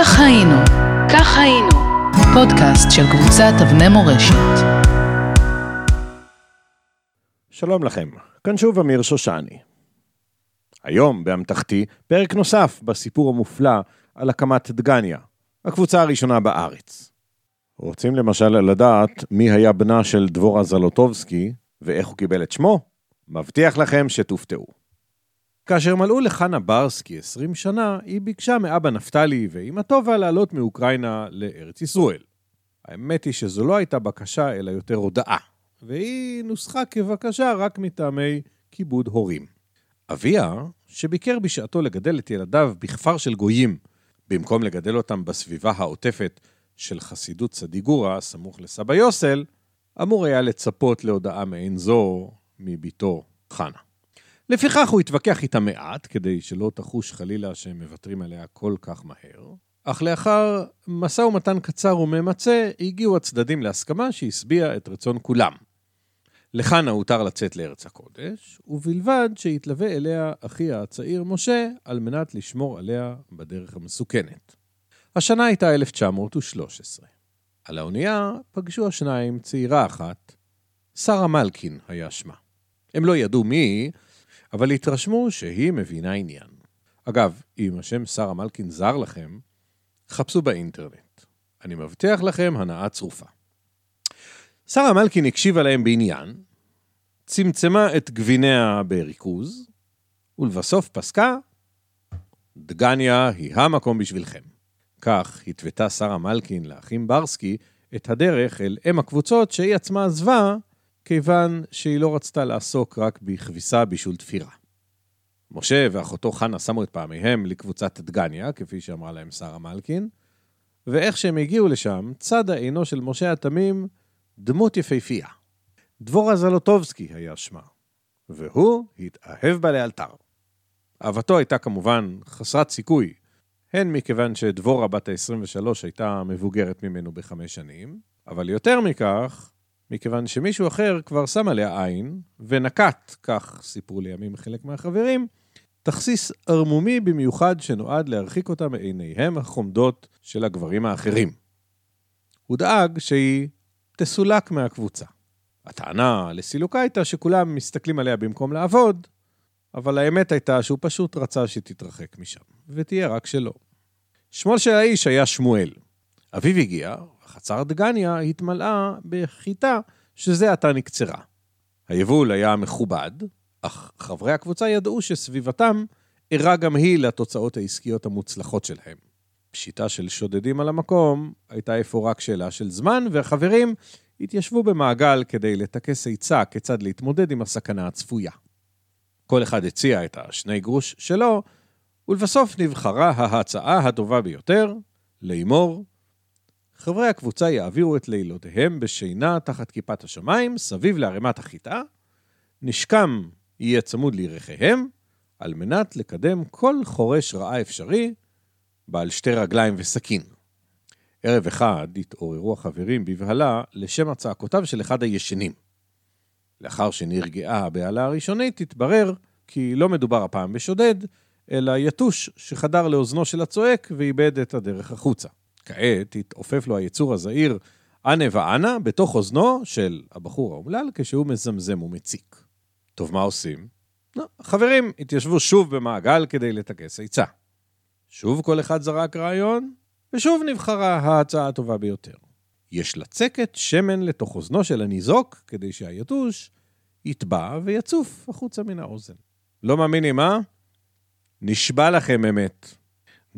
כך היינו, כך היינו, פודקאסט של קבוצת אבני מורשת. שלום לכם, כאן שוב אמיר שושני. היום באמתחתי פרק נוסף בסיפור המופלא על הקמת דגניה, הקבוצה הראשונה בארץ. רוצים למשל לדעת מי היה בנה של דבורה זלוטובסקי ואיך הוא קיבל את שמו? מבטיח לכם שתופתעו. כאשר מלאו לחנה ברסקי 20 שנה, היא ביקשה מאבא נפתלי ואימא טובה לעלות מאוקראינה לארץ ישראל. האמת היא שזו לא הייתה בקשה, אלא יותר הודעה, והיא נוסחה כבקשה רק מטעמי כיבוד הורים. אביה, שביקר בשעתו לגדל את ילדיו בכפר של גויים, במקום לגדל אותם בסביבה העוטפת של חסידות צדיגורה, סמוך לסבא יוסל, אמור היה לצפות להודעה מעין זו מביתו חנה. לפיכך הוא התווכח איתה מעט, כדי שלא תחוש חלילה שהם מוותרים עליה כל כך מהר, אך לאחר משא ומתן קצר וממצה, הגיעו הצדדים להסכמה שהשביעה את רצון כולם. לחנה הותר לצאת לארץ הקודש, ובלבד שיתלווה אליה אחיה הצעיר משה, על מנת לשמור עליה בדרך המסוכנת. השנה הייתה 1913. על האונייה פגשו השניים צעירה אחת, שרה מלקין היה שמה. הם לא ידעו מי היא, אבל התרשמו שהיא מבינה עניין. אגב, אם השם שרה מלקין זר לכם, חפשו באינטרנט. אני מבטיח לכם הנאה צרופה. שרה מלקין הקשיבה להם בעניין, צמצמה את גביניה בריכוז, ולבסוף פסקה, דגניה היא המקום בשבילכם. כך התוותה שרה מלקין לאחים ברסקי את הדרך אל אם הקבוצות שהיא עצמה עזבה כיוון שהיא לא רצתה לעסוק רק בכביסה בישול תפירה. משה ואחותו חנה שמו את פעמיהם לקבוצת דגניה, כפי שאמרה להם שרה מלקין, ואיך שהם הגיעו לשם, צדה עינו של משה התמים דמות יפהפייה. דבורה זלוטובסקי היה שמה, והוא התאהב בה לאלתר. אהבתו הייתה כמובן חסרת סיכוי, הן מכיוון שדבורה בת ה-23 הייתה מבוגרת ממנו בחמש שנים, אבל יותר מכך, מכיוון שמישהו אחר כבר שם עליה עין, ונקט, כך סיפרו לימים חלק מהחברים, תכסיס ערמומי במיוחד שנועד להרחיק אותה מעיניהם החומדות של הגברים האחרים. הוא דאג שהיא תסולק מהקבוצה. הטענה לסילוקה הייתה שכולם מסתכלים עליה במקום לעבוד, אבל האמת הייתה שהוא פשוט רצה שתתרחק משם, ותהיה רק שלו. שמו של האיש היה שמואל. אביו הגיע, חצר דגניה התמלאה בחיטה שזה עתה נקצרה. היבול היה מכובד, אך חברי הקבוצה ידעו שסביבתם ערה גם היא לתוצאות העסקיות המוצלחות שלהם. פשיטה של שודדים על המקום הייתה אפוא רק שאלה של זמן, והחברים התיישבו במעגל כדי לטכס עצה כיצד להתמודד עם הסכנה הצפויה. כל אחד הציע את השני גרוש שלו, ולבסוף נבחרה ההצעה הטובה ביותר, לאמור, חברי הקבוצה יעבירו את לילותיהם בשינה תחת כיפת השמיים, סביב לערימת החיטה, נשקם יהיה צמוד לירכיהם, על מנת לקדם כל חורש רעה אפשרי, בעל שתי רגליים וסכין. ערב אחד התעוררו החברים בבהלה לשם הצעקותיו של אחד הישנים. לאחר שנרגעה הבהלה הראשונית, התברר כי לא מדובר הפעם בשודד, אלא יתוש שחדר לאוזנו של הצועק ואיבד את הדרך החוצה. כעת התעופף לו היצור הזעיר אנה ואנה בתוך אוזנו של הבחור האומלל כשהוא מזמזם ומציק. טוב, מה עושים? לא, החברים התיישבו שוב במעגל כדי לטכס עצה. שוב כל אחד זרק רעיון, ושוב נבחרה ההצעה הטובה ביותר. יש לצקת שמן לתוך אוזנו של הניזוק, כדי שהיתוש יטבע ויצוף החוצה מן האוזן. לא מאמינים, אה? נשבע לכם אמת.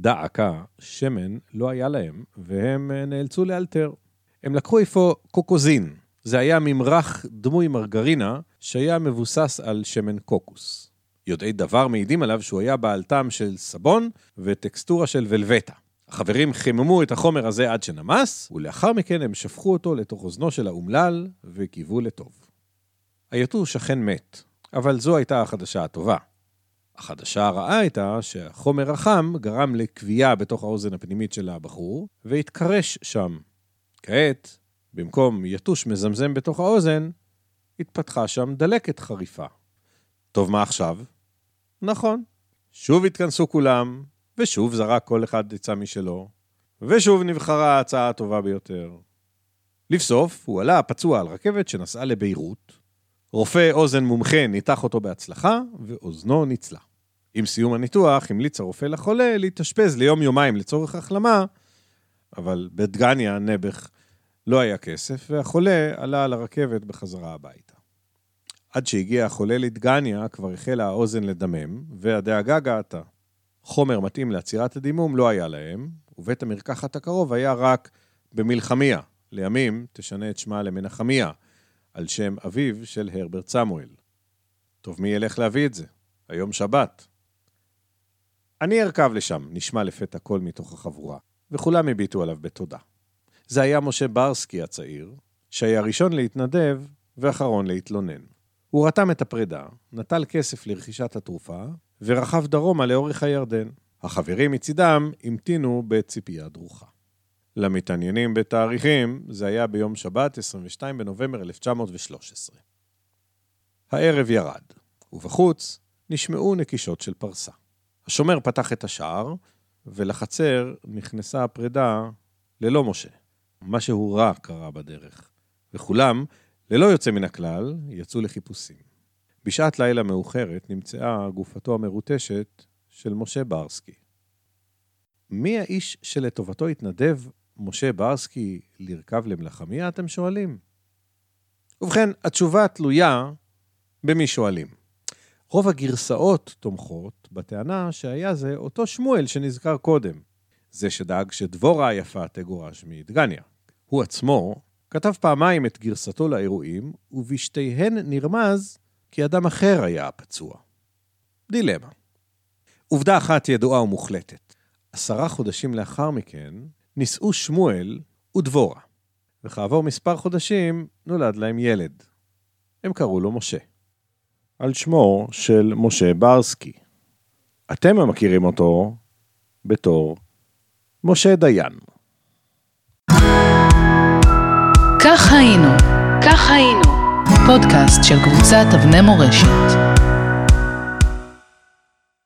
דא עקא, שמן לא היה להם, והם אה, נאלצו לאלתר. הם לקחו אפוא קוקוזין. זה היה ממרח דמוי מרגרינה שהיה מבוסס על שמן קוקוס. יודעי דבר מעידים עליו שהוא היה בעל טעם של סבון וטקסטורה של ולווטה. החברים חיממו את החומר הזה עד שנמס, ולאחר מכן הם שפכו אותו לתוך אוזנו של האומלל וקיוו לטוב. היתוש אכן מת, אבל זו הייתה החדשה הטובה. החדשה הרעה הייתה שהחומר החם גרם לכווייה בתוך האוזן הפנימית של הבחור, והתקרש שם. כעת, במקום יתוש מזמזם בתוך האוזן, התפתחה שם דלקת חריפה. טוב, מה עכשיו? נכון. שוב התכנסו כולם, ושוב זרק כל אחד עצה משלו. ושוב נבחרה ההצעה הטובה ביותר. לבסוף, הוא עלה פצוע על רכבת שנסעה לביירות. רופא אוזן מומחה ניתח אותו בהצלחה, ואוזנו ניצלה. עם סיום הניתוח המליץ הרופא לחולה להתאשפז ליום-יומיים לצורך החלמה, אבל בדגניה, נעבך, לא היה כסף, והחולה עלה על הרכבת בחזרה הביתה. עד שהגיע החולה לדגניה, כבר החלה האוזן לדמם, והדאגה געתה. חומר מתאים לעצירת הדימום לא היה להם, ובית המרקחת הקרוב היה רק במלחמיה. לימים תשנה את שמה למנחמיה, על שם אביו של הרברט סמואל. טוב, מי ילך להביא את זה? היום שבת. אני ארכב לשם, נשמע לפתע קול מתוך החבורה, וכולם הביטו עליו בתודה. זה היה משה ברסקי הצעיר, שהיה ראשון להתנדב ואחרון להתלונן. הוא רתם את הפרידה, נטל כסף לרכישת התרופה, ורכב דרומה לאורך הירדן. החברים מצידם המתינו בציפייה דרוכה. למתעניינים בתאריכים, זה היה ביום שבת, 22 בנובמבר 1913. הערב ירד, ובחוץ נשמעו נקישות של פרסה. השומר פתח את השער, ולחצר נכנסה הפרידה ללא משה. משהו רע קרה בדרך, וכולם, ללא יוצא מן הכלל, יצאו לחיפושים. בשעת לילה מאוחרת נמצאה גופתו המרוטשת של משה ברסקי. מי האיש שלטובתו התנדב משה ברסקי לרכב למלחמיה, אתם שואלים? ובכן, התשובה תלויה במי שואלים. רוב הגרסאות תומכות בטענה שהיה זה אותו שמואל שנזכר קודם, זה שדאג שדבורה היפה תגורש מדגניה. הוא עצמו כתב פעמיים את גרסתו לאירועים, ובשתיהן נרמז כי אדם אחר היה הפצוע. דילמה. עובדה אחת ידועה ומוחלטת. עשרה חודשים לאחר מכן, נישאו שמואל ודבורה, וכעבור מספר חודשים נולד להם ילד. הם קראו לו משה. על שמו של משה ברסקי. אתם המכירים אותו בתור משה דיין. כך היינו, כך היינו, פודקאסט של קבוצת אבני מורשת.